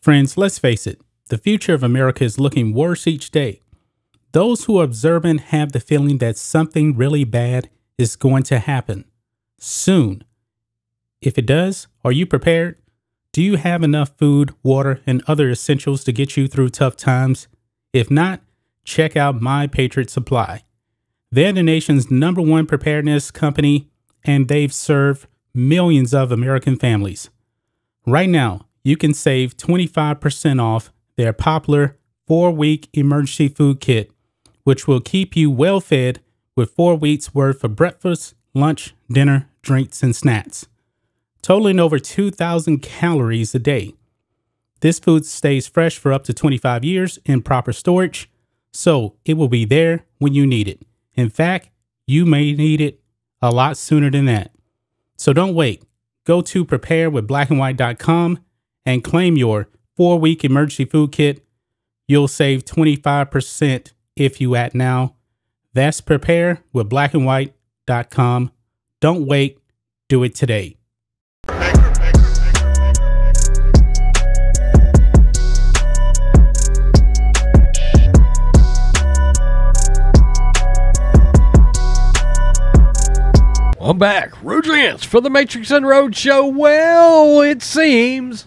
Friends, let's face it, the future of America is looking worse each day. Those who are observant have the feeling that something really bad is going to happen soon. If it does, are you prepared? Do you have enough food, water, and other essentials to get you through tough times? If not, check out My Patriot Supply. They're the nation's number one preparedness company, and they've served millions of American families. Right now, you can save 25% off their popular four week emergency food kit, which will keep you well fed with four weeks worth of breakfast, lunch, dinner, drinks, and snacks, totaling over 2,000 calories a day. This food stays fresh for up to 25 years in proper storage, so it will be there when you need it. In fact, you may need it a lot sooner than that. So don't wait. Go to preparewithblackandwhite.com and claim your four week emergency food kit. You'll save 25% if you act now. That's preparewithblackandwhite.com. Don't wait, do it today. I'm back. Rudrance for the Matrix and Road Show. Well, it seems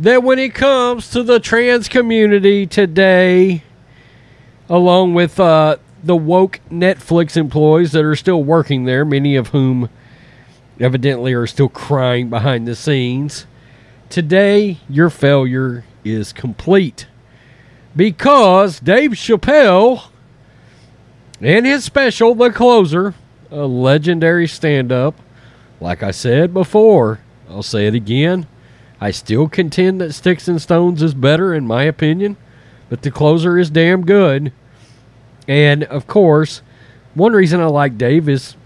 that when it comes to the trans community today, along with uh, the woke Netflix employees that are still working there, many of whom evidently are still crying behind the scenes, today your failure is complete. Because Dave Chappelle and his special, The Closer, a legendary stand up. Like I said before, I'll say it again. I still contend that Sticks and Stones is better, in my opinion, but the closer is damn good. And of course, one reason I like Dave is,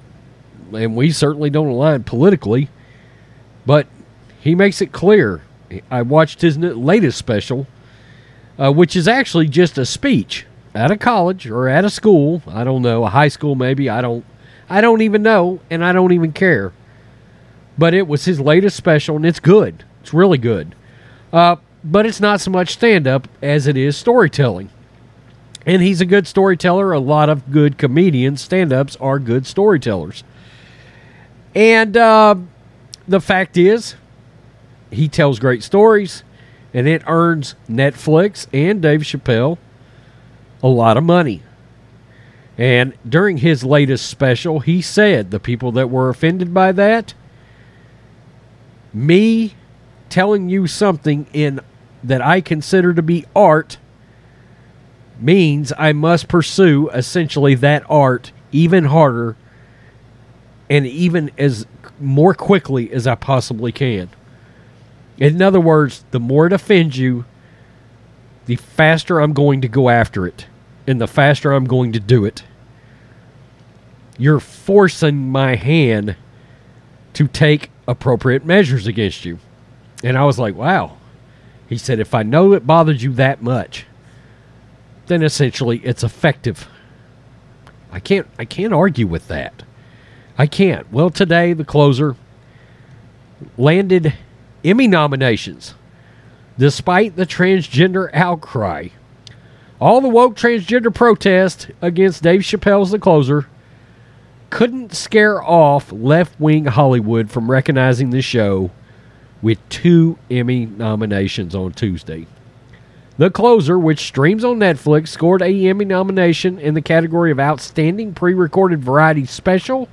and we certainly don't align politically, but he makes it clear. I watched his latest special, uh, which is actually just a speech at a college or at a school. I don't know, a high school maybe. I don't I don't even know, and I don't even care. But it was his latest special, and it's good. It's really good. Uh, but it's not so much stand up as it is storytelling. And he's a good storyteller. A lot of good comedians, stand ups, are good storytellers. And uh, the fact is, he tells great stories, and it earns Netflix and Dave Chappelle a lot of money. And during his latest special, he said the people that were offended by that, me telling you something in that I consider to be art means I must pursue essentially that art even harder and even as more quickly as I possibly can. In other words, the more it offends you, the faster I'm going to go after it and the faster I'm going to do it. You're forcing my hand to take appropriate measures against you. And I was like, wow. He said, if I know it bothers you that much, then essentially it's effective. I can't I can't argue with that. I can't. Well, today the closer landed Emmy nominations despite the transgender outcry. All the woke transgender protest against Dave Chappelle's The Closer couldn't scare off left wing Hollywood from recognizing the show with two Emmy nominations on Tuesday. The Closer, which streams on Netflix, scored a Emmy nomination in the category of Outstanding Pre Recorded Variety Special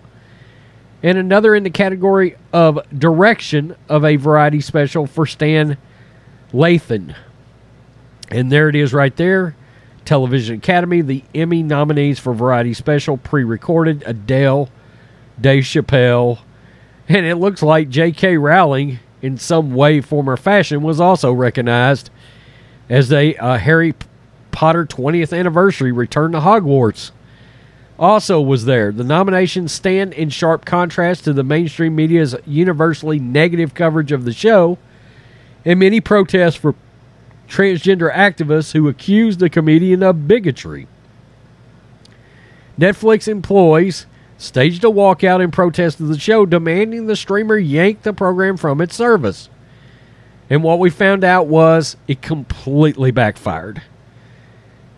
and another in the category of Direction of a Variety Special for Stan Lathan. And there it is right there. Television Academy, the Emmy nominees for Variety Special, pre recorded Adele, Dave Chappelle, and it looks like J.K. Rowling, in some way, form, or fashion, was also recognized as a uh, Harry Potter 20th anniversary return to Hogwarts. Also was there. The nominations stand in sharp contrast to the mainstream media's universally negative coverage of the show and many protests for transgender activists who accused the comedian of bigotry. Netflix employees staged a walkout in protest of the show, demanding the streamer yank the program from its service. And what we found out was it completely backfired.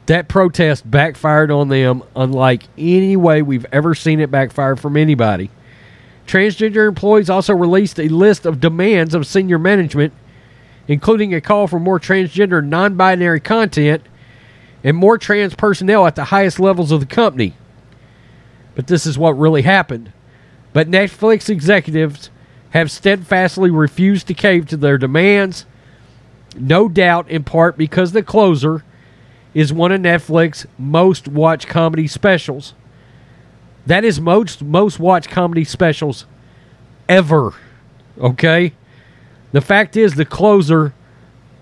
That protest backfired on them unlike any way we've ever seen it backfire from anybody. Transgender employees also released a list of demands of senior management, including a call for more transgender non binary content and more trans personnel at the highest levels of the company. But this is what really happened. But Netflix executives have steadfastly refused to cave to their demands, no doubt in part because The Closer is one of Netflix's most watched comedy specials. That is most most watched comedy specials ever. Okay? The fact is The Closer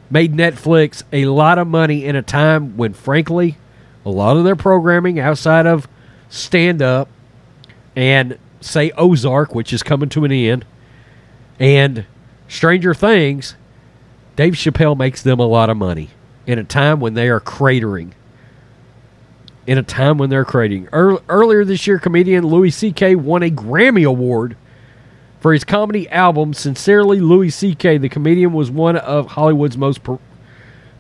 made Netflix a lot of money in a time when frankly a lot of their programming outside of stand up and say Ozark, which is coming to an end, and Stranger Things, Dave Chappelle makes them a lot of money in a time when they are cratering. In a time when they're cratering. Earlier this year, comedian Louis C.K. won a Grammy Award for his comedy album, Sincerely Louis C.K. The comedian was one of Hollywood's most pro-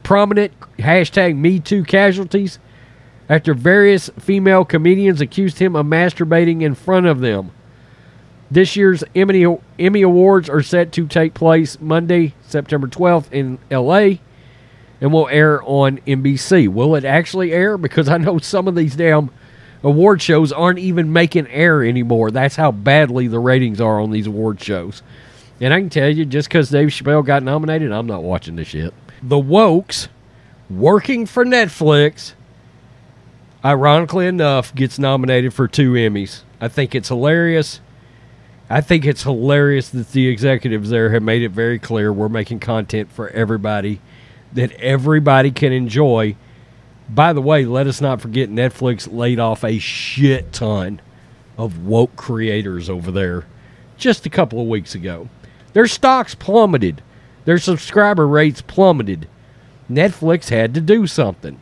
prominent hashtag Me Too casualties after various female comedians accused him of masturbating in front of them. This year's Emmy, Emmy Awards are set to take place Monday, September 12th in LA and will air on NBC. Will it actually air? Because I know some of these damn award shows aren't even making air anymore. That's how badly the ratings are on these award shows. And I can tell you, just because Dave Chappelle got nominated, I'm not watching this shit. The Wokes, working for Netflix, ironically enough, gets nominated for two Emmys. I think it's hilarious. I think it's hilarious that the executives there have made it very clear we're making content for everybody that everybody can enjoy. By the way, let us not forget Netflix laid off a shit ton of woke creators over there just a couple of weeks ago. Their stocks plummeted, their subscriber rates plummeted. Netflix had to do something.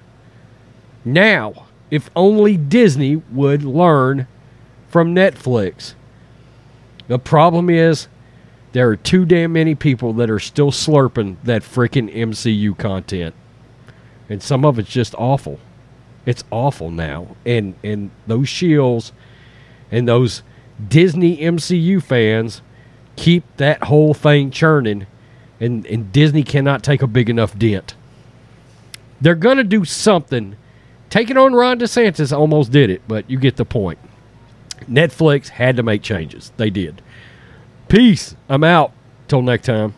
Now, if only Disney would learn from Netflix. The problem is there are too damn many people that are still slurping that freaking MCU content. And some of it's just awful. It's awful now. And and those shields and those Disney MCU fans keep that whole thing churning and, and Disney cannot take a big enough dent. They're gonna do something. Taking on Ron DeSantis almost did it, but you get the point. Netflix had to make changes. They did. Peace. I'm out. Till next time.